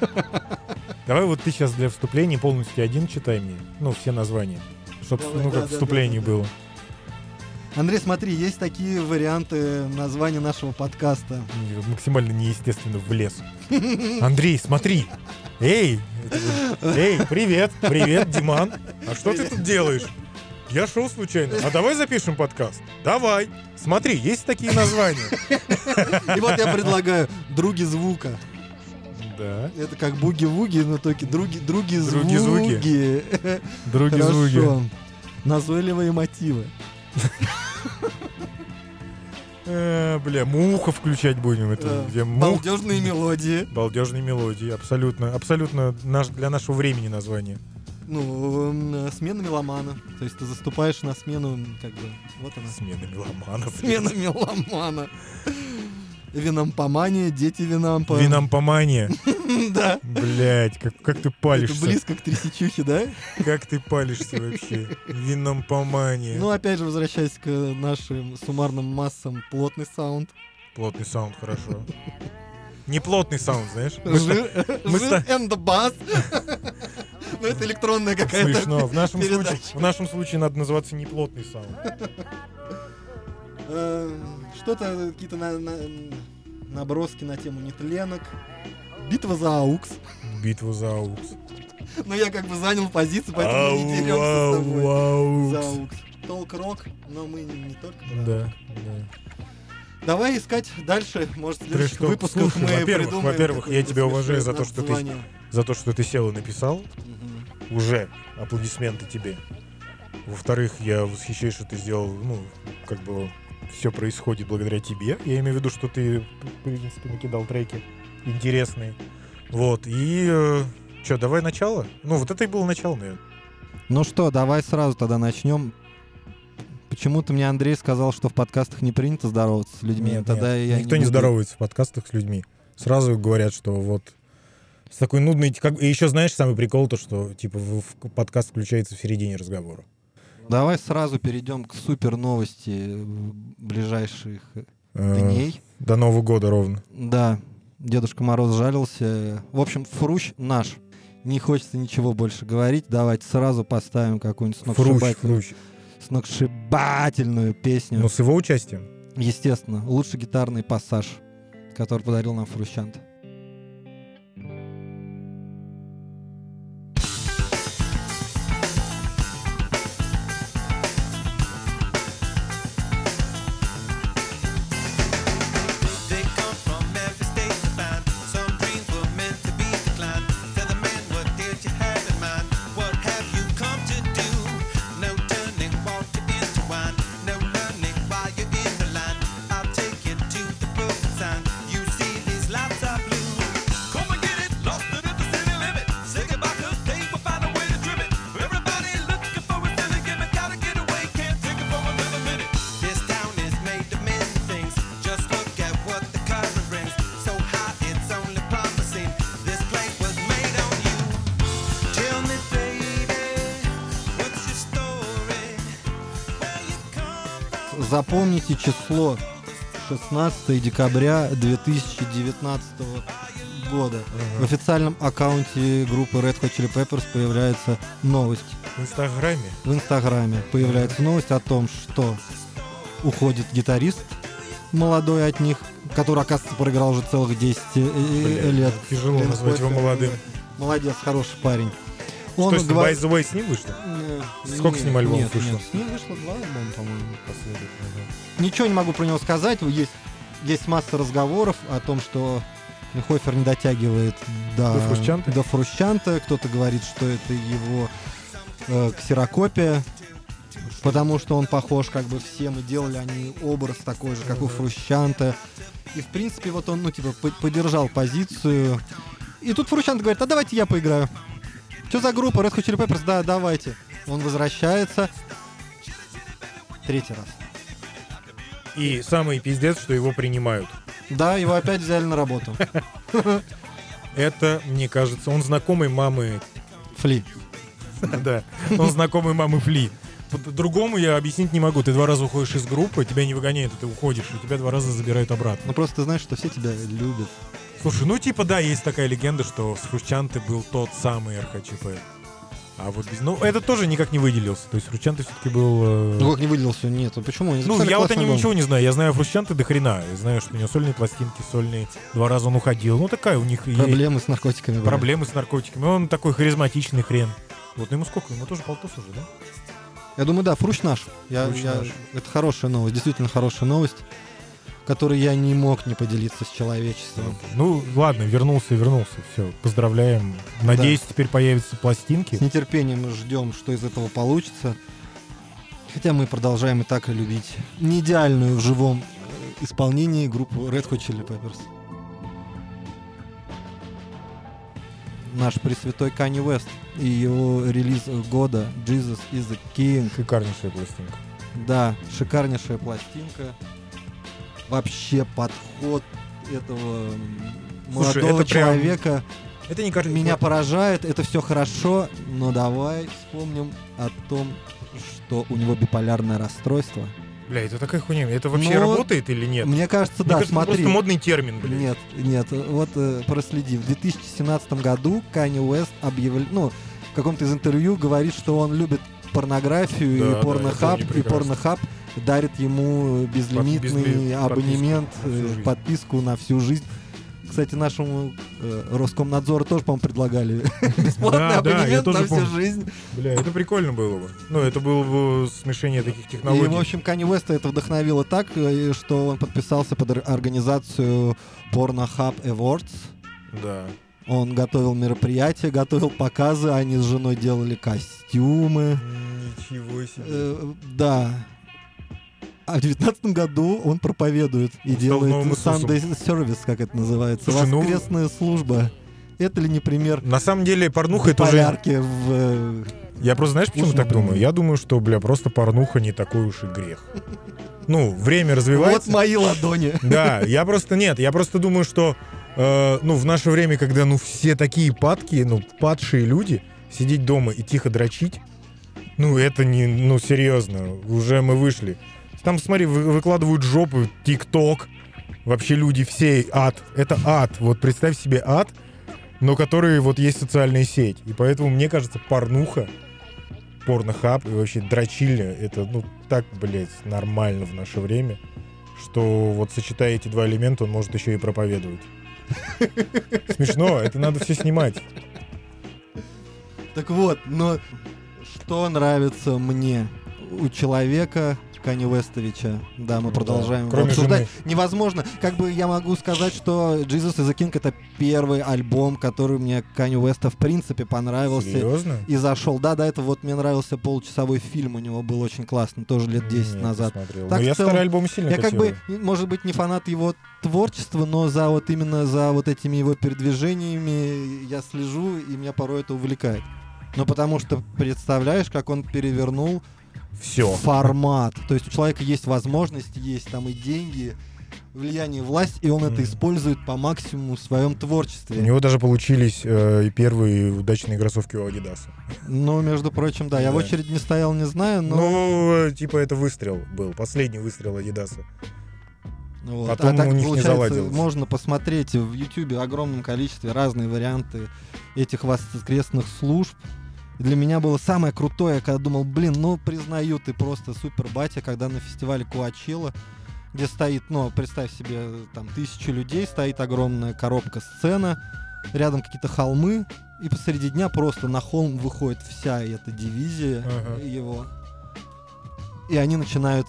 Давай вот ты сейчас для вступления полностью один читай мне. Ну, все названия. Чтобы, Давай, ну, да, как да, вступление да, было. Андрей, смотри, есть такие варианты названия нашего подкаста. Максимально неестественно в лес. Андрей, смотри. Эй! Эй, привет, привет, Диман. А что ты тут делаешь? Я шел случайно. А давай запишем подкаст. Давай. Смотри, есть такие названия. И вот я предлагаю «Други звука». Да. Это как буги-вуги, но только други, други Други звуки. Други звуки. Хорошо. Назойливые мотивы. Э, Бля, муха включать будем. Это где мух. Балдежные мелодии. Балдежные мелодии. Абсолютно, абсолютно наш, для нашего времени название. Ну, смена меломана. То есть ты заступаешь на смену, как бы, вот она. Смена меломанов. Смена меломана. Виномпомания, дети винампа. Виномпомания. Да. Блять, как, как ты Это палишься. близко к трясичухе, да? Как ты палишься вообще? Виномпомания. Ну, опять же, возвращаясь к нашим суммарным массам, плотный саунд. Плотный саунд, хорошо. Не плотный саунд, знаешь? Мы Жир мы жир and bass. Ну, это электронная какая-то Смешно. В нашем, передача. случае, в нашем случае надо называться не плотный саунд. Э, Что-то, какие-то на- на- наброски на тему нетленок. Битва за аукс. Битва за аукс. Но я как бы занял позицию, поэтому мы не деремся с тобой. За aux. Talk-rock, но мы не, только про Да, да. Давай искать дальше. Может, в следующих выпусках Слушай, мы во-первых, придумаем. во-первых, я тебя уважаю за то, что ты-. За то, что ты сел и написал, уже аплодисменты тебе. Во-вторых, я восхищаюсь, что ты сделал, ну, как бы все происходит благодаря тебе. Я имею в виду, что ты, в принципе, накидал треки интересные. Вот, и... что, давай начало? Ну, вот это и было начало, наверное. Ну что, давай сразу тогда начнем. Почему-то мне Андрей сказал, что в подкастах не принято здороваться с людьми. Нет, Тогда нет, я Никто не, буду. здоровается в подкастах с людьми. Сразу говорят, что вот с такой нудной... Как... И еще знаешь, самый прикол, то, что типа в подкаст включается в середине разговора. Давай сразу перейдем к супер новости э, ближайших Э, дней. До Нового года ровно. Да, Дедушка Мороз жалился. В общем, фрущ наш. Не хочется ничего больше говорить. Давайте сразу поставим какую-нибудь сногсшибательную, фруч. сногсшибательную песню. Ну, с его участием. Естественно, лучший гитарный пассаж, который подарил нам Фрущант. Число 16 декабря 2019 года. В официальном аккаунте группы Red Hot Chili Peppers появляется новость. В Инстаграме. В Инстаграме появляется новость о том, что уходит гитарист молодой от них, который, оказывается, проиграл уже целых 10 э, э, Блядь, лет. Тяжело Лин назвать его молодым. Молодец, хороший парень. Что с ним, говор- By the Way, с ним вышло? Э, Сколько с нет, ним альбомов нет, вышло? нет, С ним вышло два альбома, по-моему, последовательно. да. Ничего не могу про него сказать. Есть, есть масса разговоров о том, что Хофер не дотягивает до, До Фрущанта? до Фрущанта. Кто-то говорит, что это его э, ксерокопия, потому что он похож, как бы все мы делали они образ такой же, как у Фрущанта. И, в принципе, вот он, ну, типа, по- поддержал позицию. И тут Фрущант говорит, а давайте я поиграю. Что за группа? Red Hot Chili Peppers? Да, давайте. Он возвращается. Третий раз. И самый пиздец, что его принимают. Да, его опять взяли на работу. Это, мне кажется, он знакомый мамы... Фли. Да, он знакомый мамы Фли. По-другому я объяснить не могу. Ты два раза уходишь из группы, тебя не выгоняют, ты уходишь, и тебя два раза забирают обратно. Ну просто ты знаешь, что все тебя любят. Слушай, ну типа да, есть такая легенда, что с Хрущанты был тот самый РХЧП. А вот без... Ну, это тоже никак не выделился. То есть Хрущанты все-таки был... э, Ну как не выделился? Нет, а почему? Они Ну, я вот о нем ничего не знаю. Я знаю Хрущанты до хрена. Я знаю, что у него сольные пластинки, сольные. Два раза он уходил. Ну, такая у них Проблемы с наркотиками. были. проблемы с наркотиками. Он такой харизматичный хрен. Вот, ну ему сколько? Ему тоже полтос уже, да? Я думаю, да, Фруш наш. Я, Фруш я- наш. Это хорошая новость, действительно хорошая новость, которой я не мог не поделиться с человечеством. Ну, ладно, вернулся, вернулся. Все, поздравляем. Надеюсь, теперь появятся пластинки. С нетерпением ждем, что из этого получится. Хотя мы продолжаем и так любить не идеальную в живом э, исполнении группу Red Hot Chili Peppers. Наш пресвятой Kanye West и его релиз года Jesus is the King. Шикарнейшая пластинка. Да, шикарнейшая пластинка. Вообще подход этого Слушай, молодого это прям- человека Это не кажется... меня вот- поражает. Это все хорошо, но давай вспомним о том, что у него биполярное расстройство. Бля, это такая хуйня. Это вообще Ну, работает или нет? Мне кажется, Мне да, кажется, это смотри. просто модный термин, блядь. Нет, нет, вот э, проследи. В 2017 году Kanye West объявил, ну, в каком-то из интервью говорит, что он любит порнографию Да, и порнохаб, и порнохаб дарит ему безлимитный безли- абонемент, подписку на всю э, жизнь. подписку на всю жизнь. Кстати, нашему э, Роскомнадзору тоже, по-моему, предлагали бесплатный Да, абонемент на всю помню. жизнь. Бля, это прикольно было бы. Ну, это было бы смешение таких И, технологий. в общем, Kanye West это вдохновило так, э, что он подписался под ор- организацию Pornhub Awards. Да. Он готовил мероприятия, готовил показы, они с женой делали костюмы. Ничего себе. Э, да. А в девятнадцатом году он проповедует и Он делает. Sunday service, как это называется, Слушай, ну- воскресная служба. Это ли не пример На самом деле, порнуха это уже... в... э, Я просто, знаешь, почему так думаю? Я думаю, что, бля, просто порнуха не такой уж и грех. Ну, время Вот развивается. мои ладони. Да, я просто нет, я просто думаю, что э, ну в наше время, когда ну все такие падкие, ну падшие люди, сидеть дома и тихо дрочить, ну это не, ну серьезно, уже мы вышли. Там смотри, вы- выкладывают жопу, ТикТок, вообще люди все ад, это ад. Вот представь себе ад, но который вот есть социальная сеть, и поэтому мне кажется порнуха порнохаб и вообще дрочильня, это, ну, так, блядь, нормально в наше время, что вот сочетая эти два элемента, он может еще и проповедовать. Смешно, это надо все снимать. Так вот, но что нравится мне у человека Кани Вестовича? Да, мы Да. продолжаем его Кроме обсуждать. жены. Невозможно. Как бы я могу сказать, что Jesus is a King это первый альбом, который мне Кани Уэста в принципе понравился. Серьезно? И зашел. Да, до этого вот мне нравился получасовой фильм, у него был очень классный, тоже лет 10 Нет, назад. Так Но в я целом, старый альбом сильно Я как бы, может быть, не фанат его творчества, но за вот именно за вот этими его передвижениями я слежу, и меня порой это увлекает. Ну, потому что представляешь, как он перевернул Все. формат. То есть у человека есть возможность, есть там и деньги, влияние, власть, и он это использует по максимуму в своем У творчестве. него даже получились э, и первые удачные кроссовки у Адидаса. Ну, между прочим, да, я в Да. очередь не стоял, не знаю, но... Ну, э, типа это выстрел был, последний выстрел Адидаса. Вот. Потом а так у них не получается, заладилось. можно посмотреть в Ютубе огромном количестве разные варианты этих воскресных служб. И для меня было самое крутое, когда думал, блин, ну признаю, ты просто супер батя, когда на фестивале Куачела, где стоит, ну, представь себе, там тысячи людей, стоит огромная коробка сцена, рядом какие-то холмы, и посреди дня просто на холм выходит вся эта дивизия Ага. его. И они начинают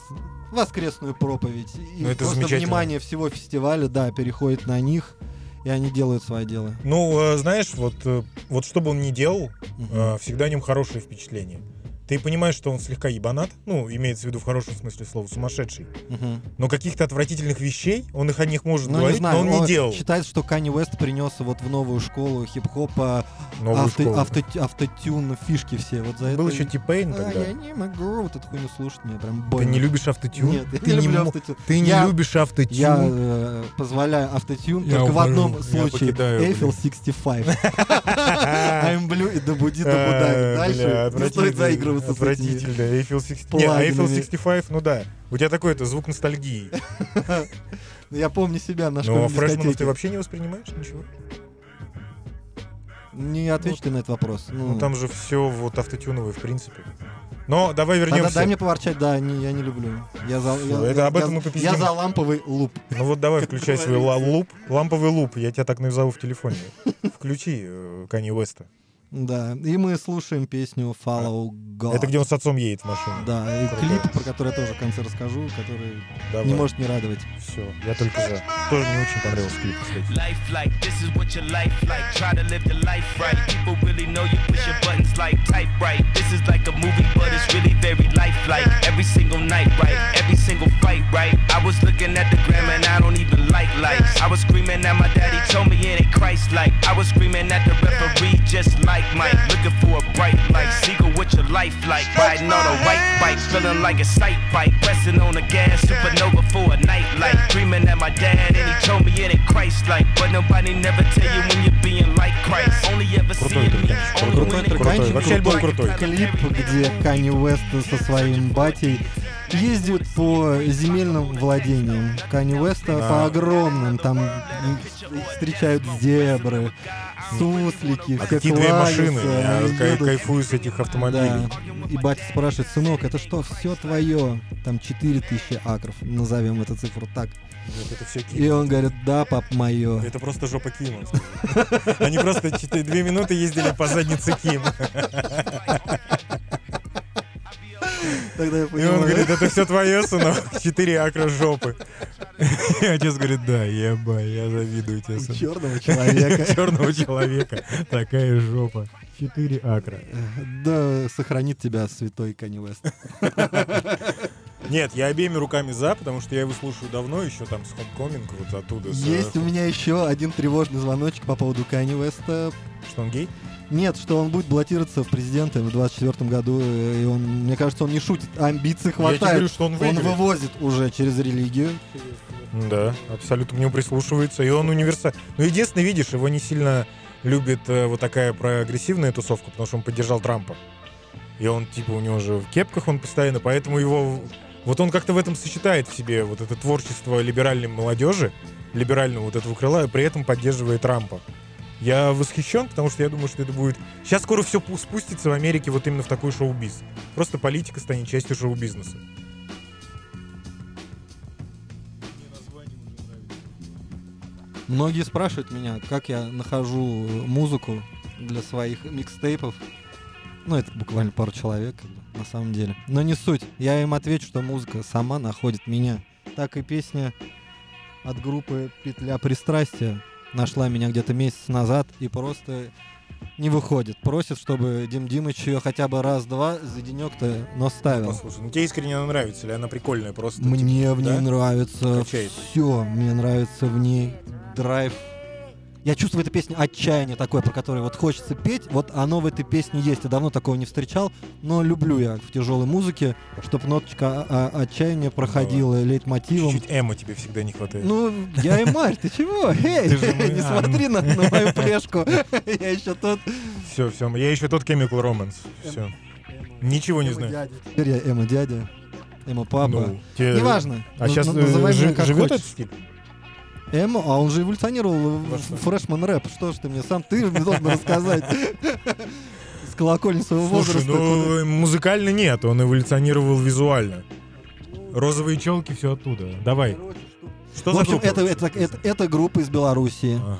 воскресную проповедь. И Ну, это просто внимание всего фестиваля, да, переходит на них, и они делают свое дело. Ну, э, знаешь, вот, э, вот что бы он ни делал, э, всегда о нем хорошее впечатление. Ты понимаешь, что он слегка ебанат, ну, имеется в виду в хорошем смысле слова, сумасшедший. Мгм. Но каких-то отвратительных вещей он их о них может Ну, говорить, знаю, но он не делал. Считается, что Канни Уэст принес вот в новую школу хип-хопа Новую авто- школу. авто- автотюн фишки все. Вот за Был это... еще Типейн А, тогда. я не могу вот эту хуйню слушать, мне прям Ты больно. не любишь автотюн? Нет, я ты не люблю мо- автотюн. Ты не Я- любишь автотюн? Я э, позволяю автотюн Я только в ухожу, одном я случае. блин. 65. I'm blue и добуди А, добудай. бля, Дальше не стоит отвратительно, этими. Отвратительно. Eiffel 60... Не, Eiffel. 65, ну да. У тебя такой это звук ностальгии. Я помню себя на Ну, а фрешманов ты вообще не воспринимаешь ничего? Не ответьте на этот вопрос. Ну, Ну, там же все вот автотюновое, в принципе. Но давай Тогда вернемся. дай мне поворчать, да, не, я не люблю. Я за, Всё, я- это я- об этом я- мы. Я за ламповый луп. Ну вот давай, включай свой луп. Ламповый луп. Я тебя так назову в телефоне. Включи э, Канье Уэста. Да, и мы слушаем песню Follow God. Это где он с отцом едет в машине. Да, и Крутой. клип, про который я тоже в конце расскажу, который Давай. не может не радовать. Все, я только за. Тоже мне очень понравился клип, кстати. I was screaming at my daddy, told me it ain't. I was screaming at the referee, just like Mike. Looking for a bright light. Seagull, what your life like? Riding on a white bike, feeling like a sight bike. Pressing on the gas, supernova for a night light. Dreaming at my dad, and he told me it ain't Christ like. But nobody never tell you when you're being like Christ. Only ever Крутой seeing me. трек, Only крутой when трек, it крутой. Крутой. Вообще альбом крутой. Клип, где Канни Уэст со своим батей ездят по земельным владениям Канни Уэста Да. по огромным, там встречают зебры, суслики, А все какие машины? Я едут. кайфую с этих Да. автомобилей. И батя спрашивает, сынок, это что, все твое? Там 4000 акров, назовем эту цифру так. Вот это все И он говорит, да, пап, мое. Это просто жопа Кима. Они просто две минуты ездили по заднице Ким. Тогда я И он понимаю. говорит, это все твое, сынок, четыре акра жопы. И отец говорит, да, еба, я завидую тебе, сынок. черного человека. Черного человека. Такая жопа. Четыре акра. Да, сохранит тебя святой Канни Уэст. Нет, я обеими руками за, потому что я его слушаю давно, еще там с Homecoming, вот оттуда. с, Есть у меня еще один тревожный звоночек по поводу Канни Уэста. Что он гей? Нет, что он будет баллотироваться в президенты в 24 году, э, и он, мне кажется, он не шутит, амбиций Я тебе говорю, хватает. что он Он вывозит уже через религию. Да, абсолютно к нему прислушивается, и он универсал. Ну, единственное, видишь, его не сильно любит э, вот такая прогрессивная тусовка, потому что он поддержал Трампа. И он, типа, у него же в кепках он постоянно, поэтому его... Вот он как-то в этом сочетает в себе вот это творчество либеральной молодежи, либерального вот этого крыла, и при этом поддерживает Трампа. Я восхищен, потому что я думаю, что это будет... Сейчас скоро все спустится в Америке вот именно в такой шоу-биз. Просто политика станет частью шоу-бизнеса. Многие спрашивают меня, как я нахожу музыку для своих микстейпов. Ну, это буквально пару человек, на самом деле. Но не суть. Я им отвечу, что музыка сама находит меня. Так и песня от группы «Петля пристрастия» нашла меня где-то месяц назад и просто не выходит. Просит, чтобы Дим Димыч ее хотя бы раз-два за денек-то, но ставил. Послушай, ну тебе искренне она нравится, или она прикольная просто? Мне типа, в ней да? нравится Качает. все. Мне нравится в ней драйв. Я чувствую в этой песне отчаяние такое, про которое вот хочется петь. Вот оно в этой песне есть. Я давно такого не встречал, но люблю я в тяжелой музыке, чтобы ноточка а- а- отчаяния проходила лейтмотивом. Чуть-чуть эмо тебе всегда не хватает. Ну, я и марь, ты чего? Эй, не смотри на, мою плешку. Я еще тот. Все, все. Я еще тот Chemical Romance. Все. Ничего не знаю. Теперь я эмо-дядя, эмо-папа. Ну, те- Неважно. А сейчас называй меня как живет этот стиль? Эмо, а он же эволюционировал Во в фрешман рэп. Что ж ты мне сам, ты же мне должен рассказать. С колокольни своего Слушай, возраста. ну музыкально нет, он эволюционировал визуально. Розовые челки, все оттуда. Давай. Что В за общем, группа? это, это, это, это группа из Белоруссии. Ага.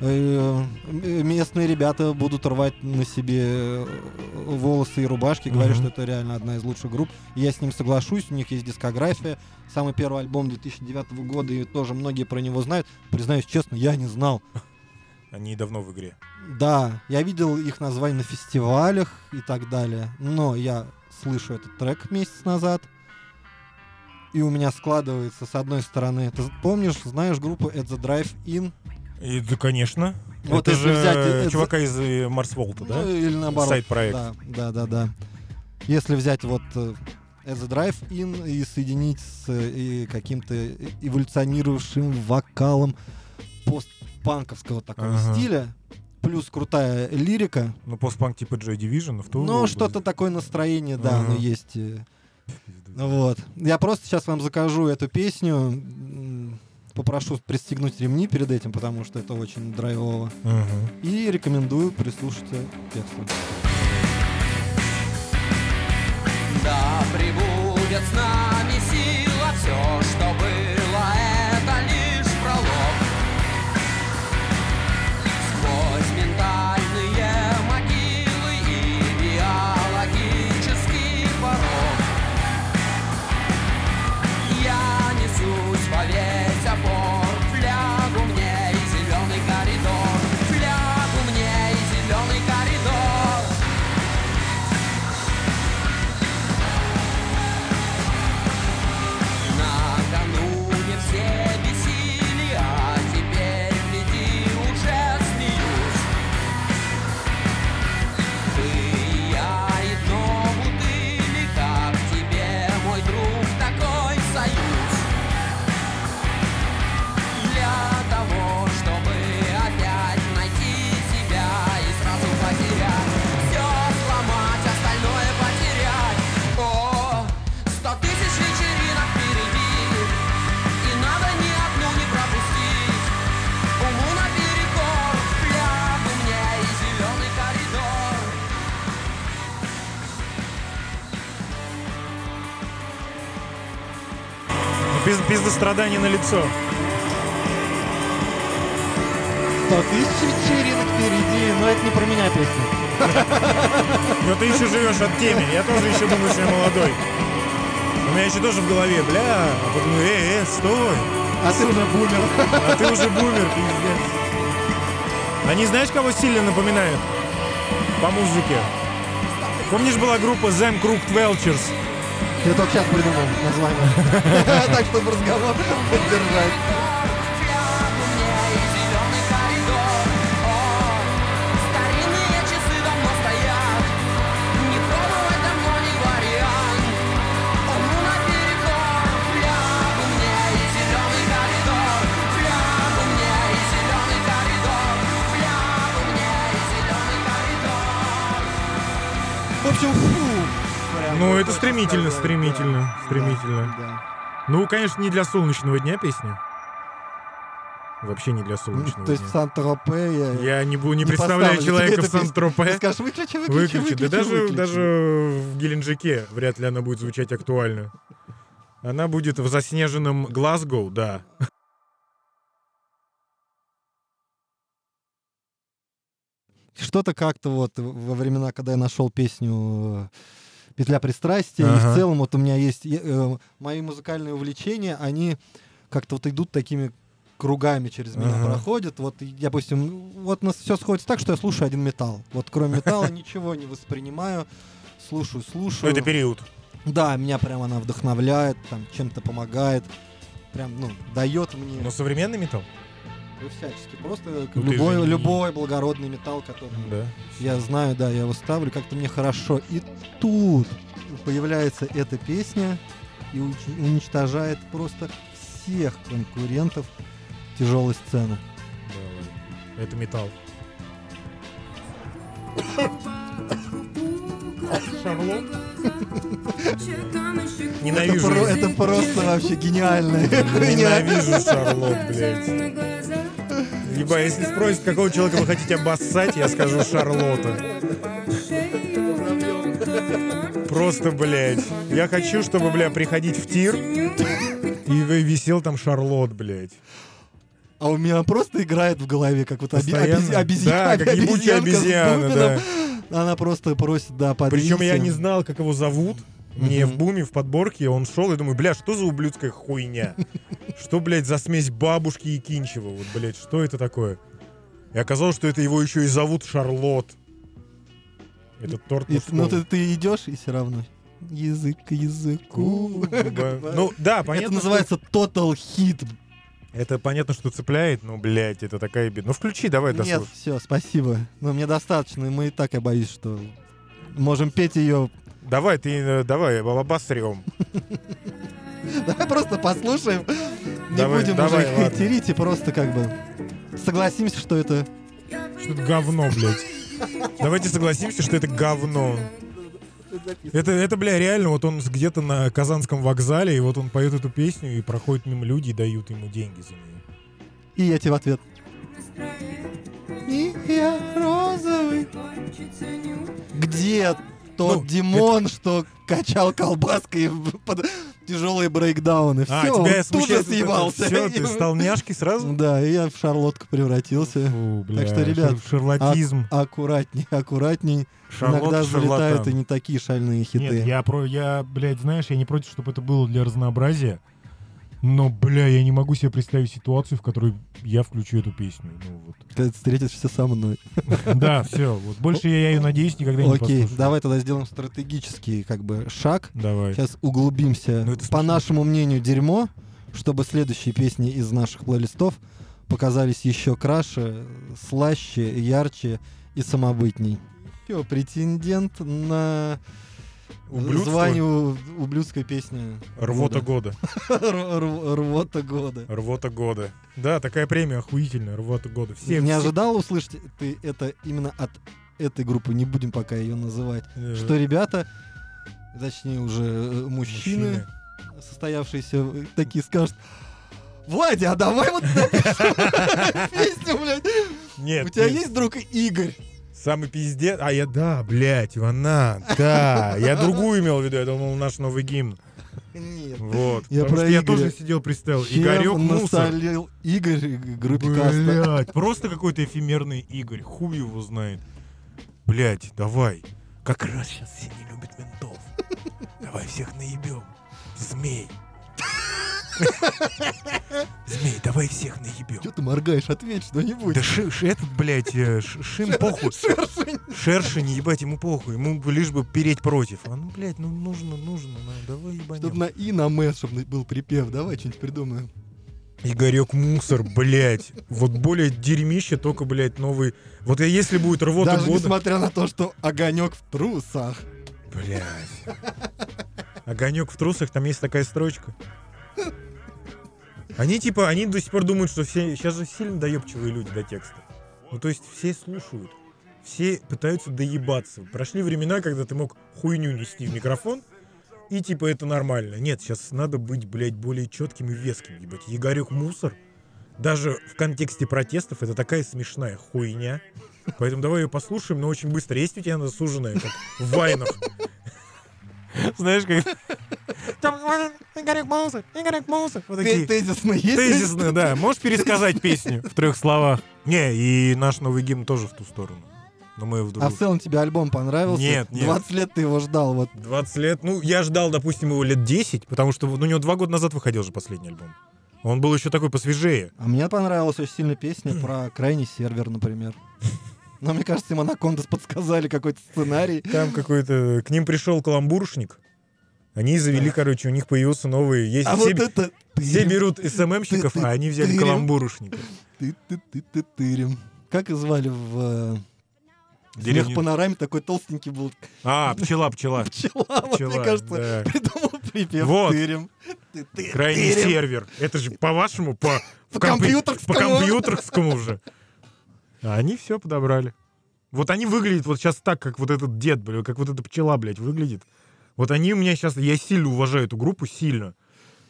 Э, Местные ребята будут рвать на себе э, волосы и рубашки, говорят, что это реально одна из лучших групп. Я с ним соглашусь, у них есть дискография. Самый первый альбом 2009 года, и тоже многие про него знают. Признаюсь честно, я не знал. Они давно в игре. Да, я видел их название на фестивалях и так далее, но я слышу этот трек месяц назад, и у меня складывается с одной стороны, ты помнишь, знаешь группу At the Drive In? И, да, конечно. Вот это если же взять, чувака из э, Марс Волта, да? Ну, или наоборот. Сайт-проект. Да, да, да, да. Если взять вот э, At the Drive In и соединить с э, и каким-то эволюционировавшим вокалом постпанковского такого Ага. стиля, плюс крутая лирика, Ну, постпанк типа Joy Division, в ту Ну, что-то такое настроение, да, Ага. оно есть. Вот. Я просто сейчас вам закажу эту песню. Попрошу пристегнуть ремни перед этим, потому что это очень драйвово. Мгм. И рекомендую прислушаться к тексту. Да прибудет с нами Пиздострадание на лицо. Сто тысяч вечеринок впереди, но это не про меня песня. Но ты еще живешь от теме. Я тоже еще думаю, что я молодой. У меня еще тоже в голове, бля, а потом, э, э, стой. А ты уже бумер. А ты уже бумер, пиздец. Они знаешь, кого сильно напоминают? По музыке. Помнишь, была группа Them Crooked Welchers? Я только сейчас придумал название. Так, чтобы разговор поддержать. Ну, это стремительно, стремительно, стремительно. Да. Ну, конечно, не для солнечного дня песня. Вообще не для солнечного То есть в. Сан-Тропе я... Я не, не не представляю человека в Сан-Тропе. скажешь, выключи, выключи, Выключи. выключи, Да даже, выключи. даже в Геленджике вряд ли она будет звучать актуально. Она будет в заснеженном Глазгоу, да. Что-то как-то вот во времена, когда я нашел песню э, «Петля пристрастия», и Ага. в целом вот у меня есть... я, э, мои музыкальные увлечения, они как-то вот идут такими кругами через меня Ага. проходят. Вот, и, допустим, вот у нас все сходится так, что я слушаю один металл. Вот кроме металла ничего не воспринимаю. Слушаю, Ну, слушаю. это период. Да, меня прям она вдохновляет, там чем-то помогает. Прям, ну, дает мне Но современный металл? Ну, всячески. Просто Ну, любой, любой благородный металл, который Да. я знаю, да, я его ставлю, как-то мне хорошо. И тут появляется эта песня и уничтожает просто всех конкурентов тяжелой сцены. Да. Это металл. Шарлот? Это, Ненавижу. про- это просто вообще гениальная хуйня. Ненавижу Шарлот, блядь. Ебать, если спросят, какого человека вы хотите обоссать, я скажу Шарлота. Просто, блядь. Я хочу, чтобы, бля, приходить в тир и висел там Шарлот, блядь. А у меня просто играет в голове, как вот оби- Постоянно? обези- обезья- Да, как ебучая обезьяна, бубеном. Она просто просит, да, подвинься. Причем я не знал, как его зовут. Мне Мгм. в буме, в подборке, он шел и думаю, бля, что за ублюдская хуйня? Что, блядь, за смесь бабушки и Кинчева? Вот, блядь, что это такое? И оказалось, что это его еще и зовут Шарлот. Это торт И- ну ты, ты идешь и все равно. Язык к языку. Ну, да, понятно. Это называется Total Hit. Это понятно, что цепляет, но, блядь, это такая беда. Ну, включи, давай, Нет, дослушай. все, спасибо. Но мне достаточно, и мы и так, я боюсь, что можем петь ее. Давай, ты, э, давай, обосрем. Давай просто послушаем. Не будем уже ладно. хайтерить и просто как бы согласимся, что это... Что это говно, блядь. Давайте согласимся, что это говно. Это, это, бля, реально, вот он где-то на Казанском вокзале, и вот он поет эту песню, и проходят мимо люди и дают ему деньги за нее. И я тебе в ответ. И я розовый. Где тот Ну, Димон, что качал колбаской под тяжелые брейкдауны? Все, а, тебя он тут же съебался. Все, ты стал няшкой сразу? Да, и я в шарлотку превратился. Фу, бля, что, ребят, шар- шарлатизм. Аккуратней, аккуратней. Шарлотта, Иногда залетают шарлатан. и не такие шальные хиты. Нет, я про, я, блядь, знаешь, я не против, чтобы это было для разнообразия. Но, бля, я не могу себе представить ситуацию, в которой я включу эту песню. Ну вот. Ты встретишься со мной. Да, все. Вот больше я, ее надеюсь никогда не Окей, послушаю. давай тогда сделаем стратегический как бы шаг. Давай. Сейчас углубимся. Ну, По нашему мнению, дерьмо, чтобы следующие песни из наших плейлистов показались еще краше, слаще, ярче и самобытней. Все, претендент на Ублюдство? звание у- ублюдской песни. Рвота года. Рвота года. Рвота года. Да, такая премия охуительная. Рвота года. Все, Не ожидал услышать ты это именно от этой группы, не будем пока ее называть. э, Что ребята, точнее уже э, мужчины, состоявшиеся, э, такие скажут, Влади, а давай вот напишем песню, блядь. Нет, У тебя есть друг Игорь? Самый пиздец. А я, да, блядь, она, да. Я другую имел в виду, я думал, наш новый гимн. Нет. Вот. Я Потому про что я тоже сидел, представил. Чем Игорек мусор. Игорь группе Каста? Блядь, просто какой-то эфемерный Игорь. Хуй его знает. Блядь, давай. Как раз сейчас все не любят ментов. Давай всех наебем. Змей. Змей, давай всех наебем. Че ты моргаешь? Ответь что-нибудь. Да ши, ши- этот, блядь, э, Шим похуй. Шершень, ебать, ему похуй. Ему лишь бы переть против. А ну, блядь, ну нужно, нужно. ну, давай Чтоб ебанем. на И, на М, чтобы был припев. Давай что-нибудь придумаем. Игорек мусор, блядь. Вот более дерьмище, только, блядь, новый. Вот если будет рвота Даже года... несмотря на то, что огонек в трусах. Блядь. Огонек в трусах, там есть такая строчка. Они типа, они до сих пор думают, что все... Сейчас же сильно доебчивые люди до текста. Ну то есть все слушают. Все пытаются доебаться. Прошли времена, когда ты мог хуйню нести в микрофон, и типа это нормально. Нет, сейчас надо быть, блядь, более четким и веским, ебать. Егорек мусор. Даже в контексте протестов это такая смешная хуйня. Поэтому давай ее послушаем, но очень быстро. Есть у тебя засуженная, как в вайнах? Знаешь, как... Игорек мусор, Игорек мусор. Вот такие. Тезисно есть? Тезисно, да. Можешь пересказать песню в трех словах? Не, и наш новый гимн тоже в ту сторону. Но мы вдруг... А в целом тебе альбом понравился? Нет, нет. 20 лет ты его ждал, вот. 20 лет. Ну, я ждал, допустим, его лет 10, потому что ну, у него два года назад выходил же последний альбом. Он был еще такой посвежее. А мне понравилась очень сильно песня про крайний сервер, например. Но мне кажется, им Анакондас подсказали какой-то сценарий. Там какой-то... К ним пришел каламбуршник. Они завели, короче, у них появился новый... Есть А все, вот это... все берут СММщиков, а они взяли Тырим. каламбуршника. Ты-ты-ты-ты-тырим. Как и звали в э, Деревню- «Смех панораме» такой толстенький был А, пчела, пчела. пчела. Вот, Пчела, мне кажется, да. придумал припев Вот. «Тырим». Крайний сервер. Это же по-вашему, по, По компьютерскому. По компьютерскому же. А они все подобрали. Вот они выглядят вот сейчас так, как вот этот дед, блядь, как вот эта пчела, блядь, выглядит. Вот они у меня сейчас... Я сильно уважаю эту группу, сильно.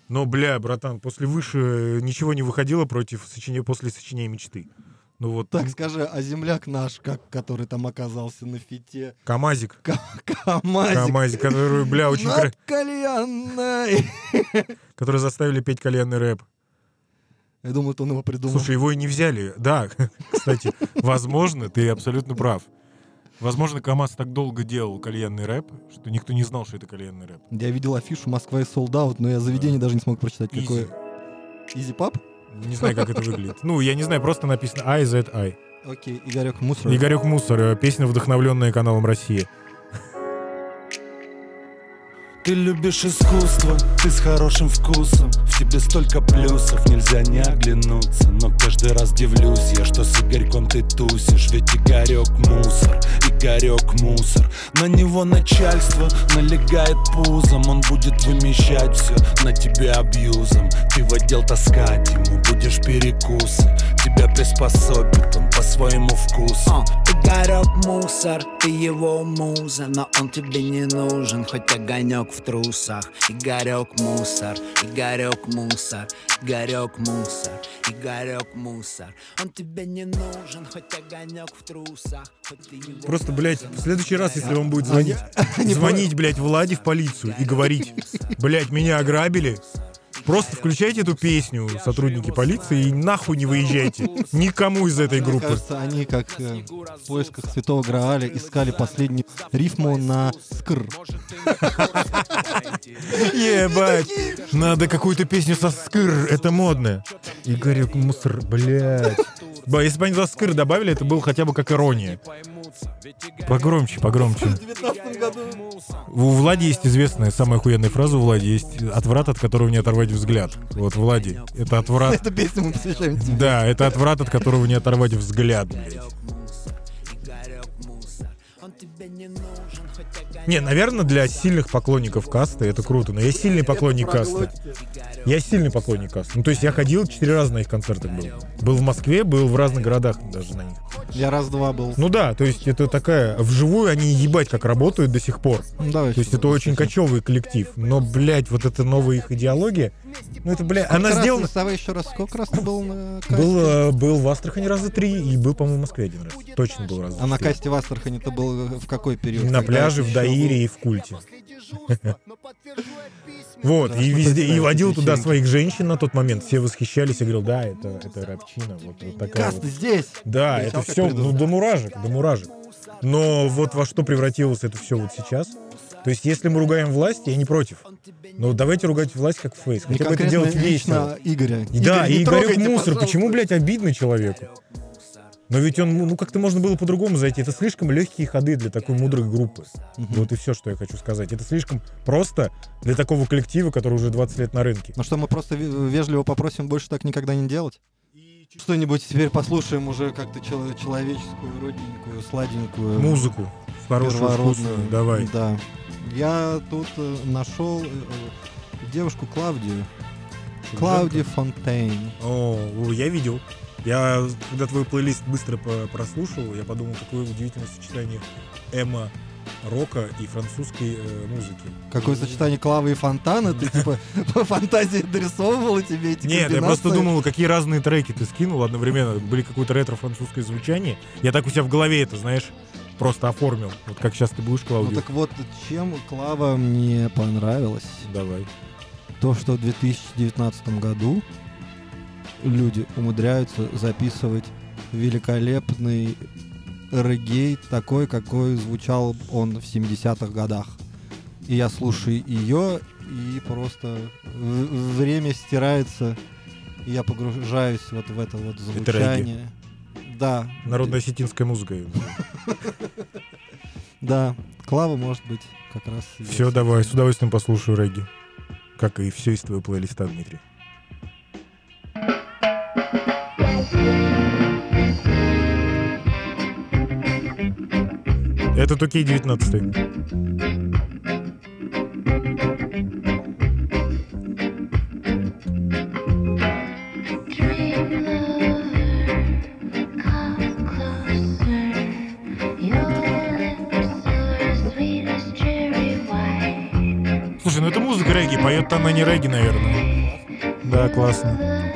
Но, бля, братан, после выше ничего не выходило против сочинения, после сочинения мечты. Ну вот Так скажи, а земляк наш, как, который там оказался на фите? КамАЗик. Ка- Камазик. КамАЗик, который, бля, очень... кра- Над кальянной. Который заставили петь кальянный рэп. Я думаю, это он его придумал. Слушай, его и не взяли. Да, кстати, возможно, ты абсолютно прав. Возможно, КамАЗ так долго делал кальянный рэп, что никто не знал, что это кальянный рэп. Я видел афишу «Москва и солдат», но я заведение даже не смог прочитать. Изи. Какое? Изи пап? Не знаю, как это выглядит. Ну, я не знаю, просто написано IZI. Окей, Игорек Мусор. Игорек Мусор, э, песня, вдохновленная каналом России. Ты любишь искусство, ты с хорошим вкусом. В тебе столько плюсов, нельзя не оглянуться. Но каждый раз дивлюсь я, что с Игорьком ты тусишь. Ведь Игорек мусор, Игорек мусор. На него начальство налегает пузом. Он будет вымещать все на тебе абьюзом. Ты в отдел таскать ему будешь перекусы. Тебя приспособит он своему вкусу. А, Игорек мусор, ты его муза. Но он тебе не нужен, хоть огонек в трусах. Игорек мусор, Игорек мусор Игорек мусор, Игорек мусор. Он тебе не нужен, хоть огонек в трусах. Хоть ты его Просто, блядь, в следующий раз, если он будет звонить, Они звонить, блядь, Владе в полицию и говорить, блядь, меня ограбили, просто включайте эту песню, сотрудники полиции, и нахуй не выезжайте. Никому из этой Мне группы. кажется, они, как э, в поисках Святого Грааля, искали последнюю рифму на скр. Ебать, надо какую-то песню со скр, это модно. Игорек мусор, блядь. Ба, если бы они за скр добавили, это было хотя бы как ирония. Погромче, погромче. В 19 году. У Влади есть известная, самая охуенная фраза у Влади есть «Отврат, от которого не оторвать взгляд». Вот, Влади, это отврат... Эту песню мы посвящаем тебе. Да, это отврат, от которого не оторвать взгляд, блядь. Не, наверное, для сильных поклонников касты это круто, но я сильный поклонник касты. Я сильный поклонник касты. Ну, то есть я ходил четыре раза на их концертах был. Был в Москве, был в разных городах даже на них. Я раз-два был. Ну да, то есть это такая... Вживую они ебать как работают до сих пор. Ну, давай. То есть это очень кочевый коллектив. Но, блядь, вот эта новая их идеология... Ну это, блядь, она сделана... Давай еще раз. Сколько раз ты был на касте? Был, э, был в Астрахани раза три и был, по-моему, в Москве один раз. Точно был раз. А на касте в Астрахани ты был в какой период? На пляже, в Даире и в Культе. Вот, и везде, и водил туда своих женщин на тот момент. Все восхищались и говорил, да, это, это рэпчина. Вот, такая Каста вот. здесь! Да, это все, ну, до муражек, до муражек. Но вот во что превратилось это все вот сейчас. То есть, если мы ругаем власть, я не против. Но давайте ругать власть как фейс. Не Хотя бы это делать весело. Игоря. Да, Игорь, не и Игорек мусор. пожалуйста. Почему, блядь, обидно человеку? Но ведь он, ну как-то можно было по-другому зайти. Это слишком легкие ходы для такой мудрой группы. Вот и все, что я хочу сказать. Это слишком просто для такого коллектива, который уже 20 лет на рынке. Ну что, мы просто ве- вежливо попросим больше так никогда не делать? Что-нибудь теперь послушаем уже как-то чело- человеческую, родненькую, сладенькую. Музыку. Хорошую, вкусную. Давай. Да. Я тут э, нашел э, э, девушку Клавдию. Клауди Фонтейн. О, я видел. Я, когда твой плейлист быстро прослушал, я подумал, какое удивительное сочетание эмо рока и французской э, музыки. Какое сочетание клавы и фонтана? Ты типа по фантазии дорисовывала тебе эти Нет, я просто думал, какие разные треки ты скинул одновременно. Были какое-то ретро-французское звучание. Я так у себя в голове это, знаешь, просто оформил. Вот как сейчас ты будешь, Ну Клаудио. так вот, чем Клава мне понравилась? Давай. То, что в 2019 году люди умудряются записывать великолепный регей такой, какой звучал он в 70-х годах. И я слушаю ее, и просто время стирается, и я погружаюсь вот в это вот Это регги. Да, Народная осетинская музыка. да. Клава, может быть, как раз... Все, давай, с удовольствием послушаю регги. Как и все из твоего плейлиста, Дмитрий. Это Токей 19 она не регги, наверное. Да, классно.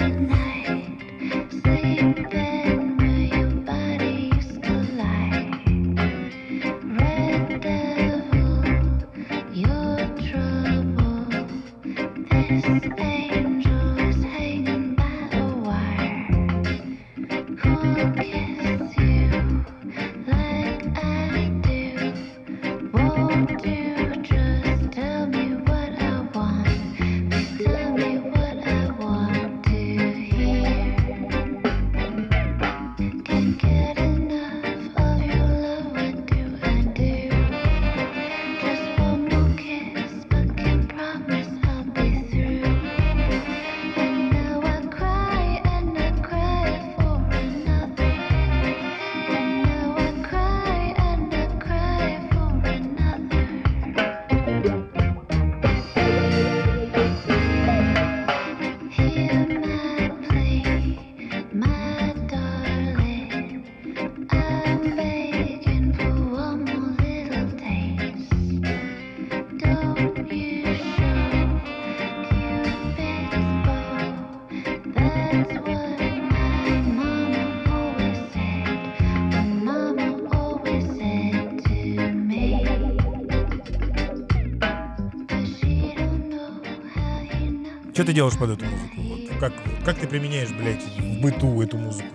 Что ты делаешь под эту музыку? Вот как, как ты применяешь, блядь, в быту эту музыку?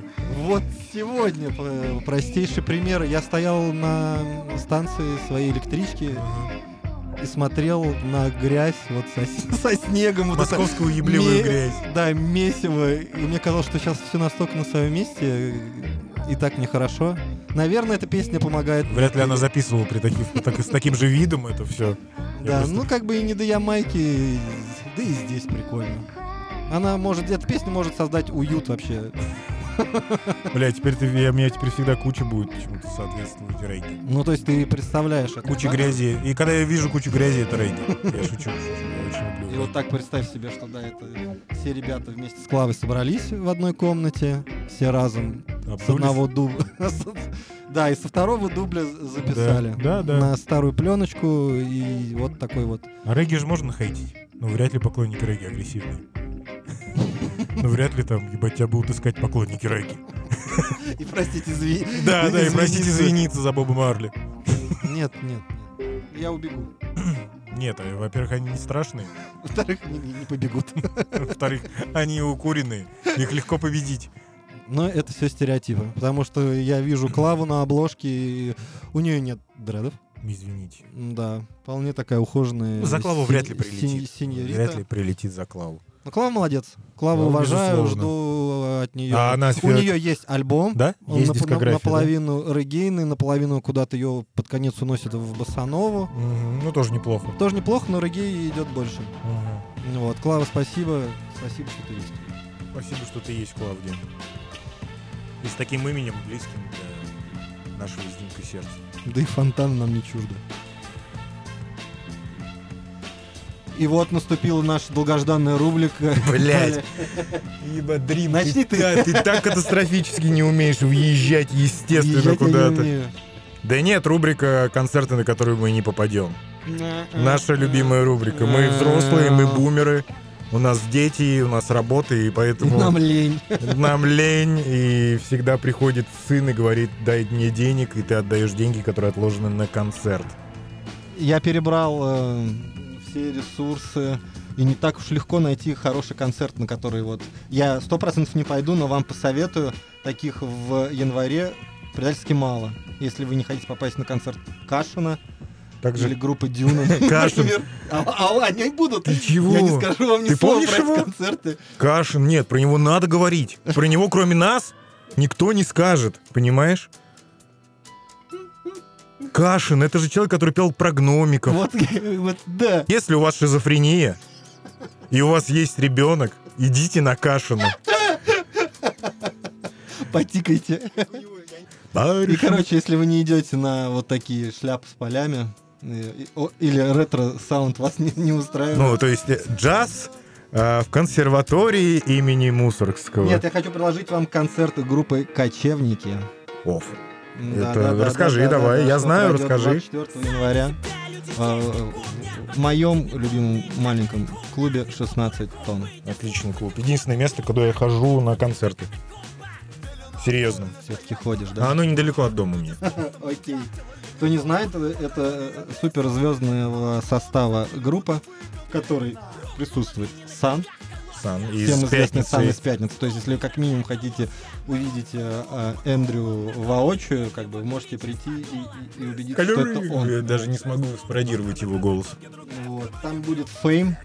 Вот сегодня э, простейший пример. Я стоял на станции своей электрички и смотрел на грязь вот со, со снегом. вот это Московскую еблевую ме- грязь. Да, месиво. И мне казалось, что сейчас все настолько на своем месте, и так нехорошо. Наверное, эта песня помогает. Вряд ли она записывала при таких, так- с таким же видом это все. Да, ну как бы и не до Ямайки, да и здесь прикольно. Она может, эта песня может создать уют вообще. Бля, теперь ты, я, у меня теперь всегда куча будет почему-то соответствовать регги. Ну, то есть ты представляешь это. Куча да? грязи. И когда я вижу кучу грязи, это регги. Я шучу, шучу, я очень люблю. И вот так представь себе, что да, это все ребята вместе с Клавой собрались в одной комнате, все разом с Обдулись? одного дубля. Да, и со второго дубля записали. Да, да, да. На старую пленочку и вот такой вот. А регги же можно хейтить. Но вряд ли поклонники регги агрессивные. Ну вряд ли там, ебать, тебя будут искать поклонники регги. И простите, извини. Да, да, и простите извиниться за Боба Марли. Нет, нет, нет. Я убегу. Нет, а, во-первых, они не страшные. Во-вторых, не, не побегут. Во-вторых, они укуренные. Их легко победить. Но это все стереотипы. Потому что я вижу Клаву на обложке, и у нее нет дредов. Извините. Да, вполне такая ухоженная. Ну, За Клаву вряд ли прилетит. сеньорита. Вряд ли прилетит за Клаву. Ну, Клава молодец. Клаву Ну, уважаю, безусловно. жду от нее. А она У нее есть альбом. Да? Он Есть нап- на- дискография, да? наполовину регейный, наполовину куда-то ее под конец уносит в басанову. Мгм, Ну, тоже неплохо. Тоже неплохо, но регей идет больше. Мгм. Вот, Клава, спасибо. Спасибо, что ты есть. Спасибо, что ты есть, Клавдия. И с таким именем, близким для нашего Димкой сердца. Да и фонтан нам не чуждо. И вот наступила наша долгожданная рубрика. Блядь. Ибо, Дрим, Начни ты, ты. ты так катастрофически не умеешь въезжать, естественно, не куда-то. умею. Да нет, рубрика концерты, на которые мы не попадем. Наша любимая рубрика. Мы взрослые, мы бумеры. У нас дети, у нас работа, и поэтому Нам лень. нам лень, и всегда приходит сын и говорит, дай мне денег, и ты отдаешь деньги, которые отложены на концерт. Я перебрал э, все ресурсы, и не так уж легко найти хороший концерт, на который вот... Я сто процентов не пойду, но вам посоветую. Таких в январе предательски мало. Если вы не хотите попасть на концерт Кашина или Также группы Дюна, Кашин. А, а они будут. Ты чего? Я не скажу вам ни Ты слова про его? концерты. Кашин, нет, про него надо говорить. Про него, кроме нас, никто не скажет, понимаешь? Кашин, это же человек, который пел про гномиков. Вот, вот, да. Если у вас шизофрения, и у вас есть ребенок, идите на Кашина. Потикайте. И, короче, если вы не идете на вот такие шляпы с полями, или ретро-саунд вас не, не устраивает. Ну, то есть э, джаз э, в консерватории имени Мусоргского. Нет, я хочу предложить вам концерт группы «Кочевники». Оф. Да, Это да, расскажи, да, да, давай, да, я знаю, расскажи. 24 января э, в моем любимом маленьком клубе 16 тонн. Отличный клуб. Единственное место, куда я хожу на концерты. Серьезно. Все-таки ходишь, А да? оно недалеко от дома меня. Окей. Кто не знает, э, это суперзвездного состава группа, в которой присутствует Сан, Сан из всем известный Сан из пятницы. То есть, если вы как минимум хотите увидеть э, э, Эндрю воочию, как бы вы можете прийти и, и- и убедиться, что это он. Я даже не смогу спародировать его голос. Вот. Там будет Фейм.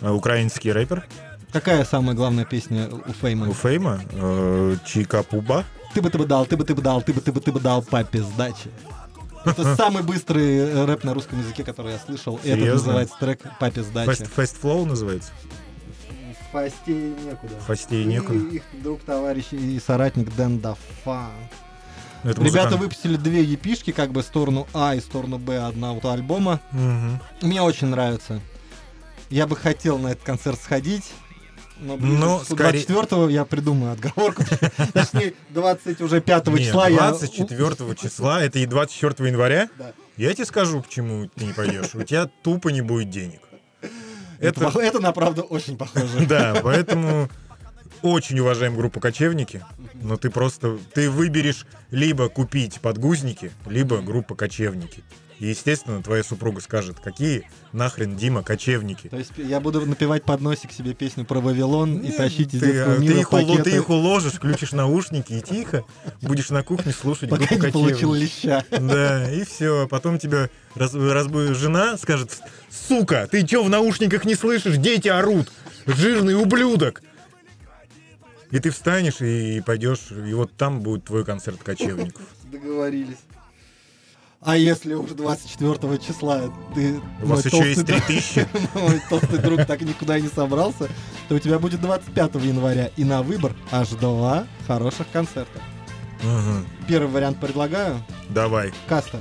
А украинский рэпер Какая самая главная песня у Фейма? у Фейма э, Чика Пуба. Ты бы ты бы дал, ты бы ты бы дал, ты бы ты бы ты бы дал папе сдачи. Это самый быстрый э, рэп на русском языке, который я слышал. И Это называется трек «Папе сдачи». Fast, Fast Flow называется. Фастей некуда. Фастей некуда. И их друг, товарищ и соратник Дэн Дафа. Это Ребята музыкант. выпустили две епишки, как бы сторону А и сторону Б одного альбома. Мгм. Мне очень нравится. Я бы хотел на этот концерт сходить. Но ближе Ну, к скорее- 24 я придумаю отговорку. Точнее, 20 уже 5 Нет, числа я... 24 числа, это и 24 января. Да. Я тебе скажу, почему ты не пойдешь. У тебя тупо не будет денег. Это, Это, это на правду очень похоже. да, поэтому очень уважаем группу кочевники, но ты просто, ты выберешь либо купить подгузники, либо группа кочевники. И, естественно, твоя супруга скажет, какие нахрен, Дима, кочевники. То есть я буду напевать под носик себе песню про Вавилон и тащить из Ты, детского ты мира их, уло- пакеты, ты их уложишь, включишь наушники и тихо будешь на кухне слушать пока группу не получил кочевников. леща. Да, и все. Потом тебя раз, разбудит жена, скажет, сука, ты чё в наушниках не слышишь? Дети орут. Жирный ублюдок. И ты встанешь и пойдешь, и вот там будет твой концерт кочевников. Договорились. А если уж 24 числа ты... У вас еще есть толстый 3000. друг- Мой толстый друг так никуда и не собрался, то у тебя будет 25 января. И на выбор аж два хороших концерта. Первый вариант предлагаю. Давай. Каста.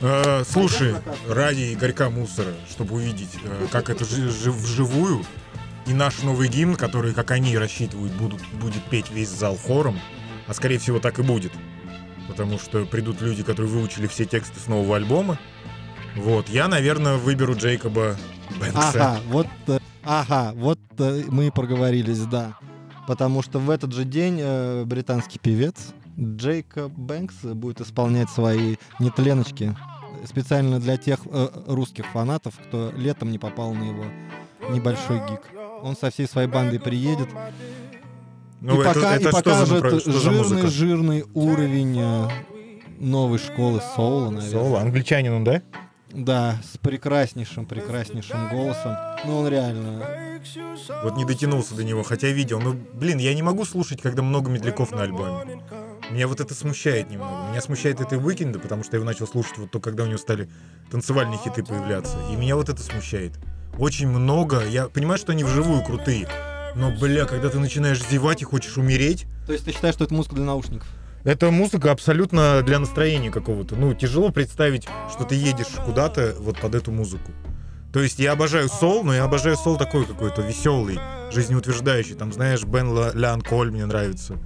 Э, слушай, ради Игорька Мусора, чтобы увидеть, э, как это жи- жи- вживую, и наш новый гимн, который, как они рассчитывают, будут, будет петь весь зал хором, а скорее всего так и будет. Потому что придут люди, которые выучили все тексты с нового альбома. Вот, я, наверное, выберу Джейкоба Бэнкса. Ага, вот, э, ага, вот э, мы и проговорились, да. Потому что в этот же день э, британский певец Джейкоб Бэнкс будет исполнять свои нетленочки специально для тех э, русских фанатов, кто летом не попал на его небольшой гик. Он со всей своей бандой приедет Ну, и, это, пока, это и покажет напра- что за музыка? жирный-жирный уровень э, новой школы соула, наверное. Соло, англичанин да? Да, с прекраснейшим, прекраснейшим голосом. Ну, он реально Вот не дотянулся до него, хотя видел. Ну, блин, я не могу слушать, когда много медляков на альбоме. Меня вот это смущает немного. Меня смущает это Уикенда, потому что я его начал слушать вот только когда у него стали танцевальные хиты появляться. И меня вот это смущает. Очень много. Я понимаю, что они вживую крутые. Но, бля, когда ты начинаешь зевать и хочешь умереть, То есть ты считаешь, что это музыка для наушников? это музыка абсолютно для настроения какого-то. Ну, тяжело представить, что ты едешь куда-то вот под эту музыку. То есть я обожаю сол, но я обожаю сол такой какой-то веселый, жизнеутверждающий. Там, знаешь, Бен Лян Коль мне нравится.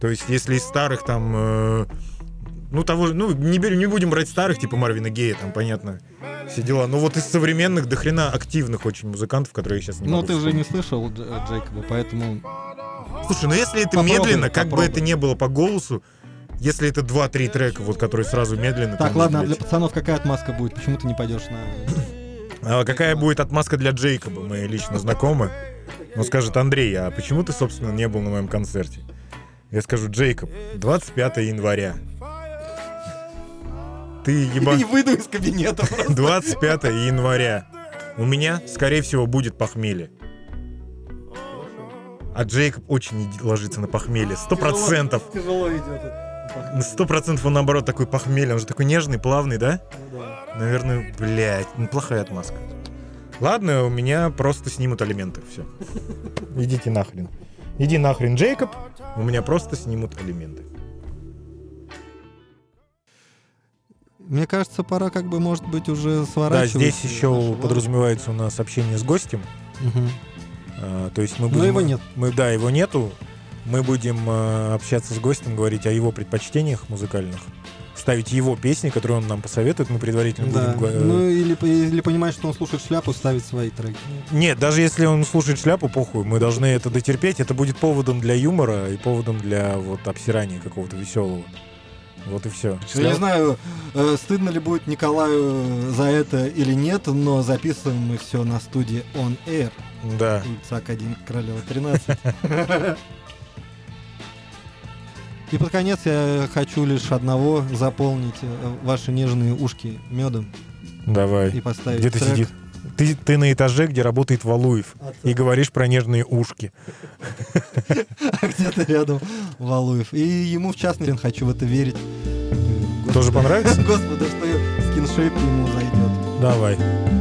То есть если из старых там... э, ну, того, же- ну, не, берем, не будем брать старых, типа Марвина Гея, там, понятно, все дела. Но вот из современных до хрена активных очень музыкантов, которые я сейчас не Ну, ты же не вспомнить. слышал Дж- э, Джейкоба, поэтому... Слушай, ну если это Попробуй, медленно, как бы это не было по голосу, если это 2-3 трека, вот которые сразу медленно... Так, там, ладно, а для пацанов какая отмазка будет? Почему ты не пойдешь на... А какая будет отмазка для Джейкоба? Мы лично знакомы. Он скажет, Андрей, а почему ты, собственно, не был на моем концерте? Я скажу, Джейкоб, 25 января. Ты еба... Не выйду из кабинета просто. 25 января. У меня, скорее всего, будет похмелье. А Джейкоб очень ложится на похмелье. Сто процентов. Тяжело идет это. Сто процентов он, наоборот, такой похмелье. Он же такой нежный, плавный, да? Ну да. Наверное, блядь, ну плохая отмазка. Ладно, у меня просто снимут алименты, все. Идите нахрен. Иди нахрен, Джейкоб. У меня просто снимут алименты. Мне кажется, пора как бы, может быть, уже Да, сворачивать. здесь наш еще подразумевается у нас общение с гостем. Мгм. А, то есть мы Но будем... его нет. Мы, да, его нету. Мы будем а, общаться с гостем, говорить о его предпочтениях музыкальных. Ставить его песни, которые он нам посоветует. Мы предварительно Да. будем... гва- Ну или, или понимать, что он слушает шляпу, ставить свои треки. Нет, даже если он слушает шляпу, похуй, мы должны это дотерпеть. Это будет поводом для юмора и поводом для вот обсирания какого-то веселого. Вот и все. Я не знаю, э, стыдно ли будет Николаю за это или нет, но записываем мы все на студии On Air, Да. улица Академик Королева 13. И под конец я хочу лишь одного заполнить э, ваши нежные ушки медом и Давай. поставить Где ты трек. сидит? Ты, ты на этаже, где работает Валуев. И говоришь про нежные ушки. где-то рядом Валуев. И ему, в частности, хочу в это верить. Тоже понравится? Господи, что скиншейп ему зайдет. Давай.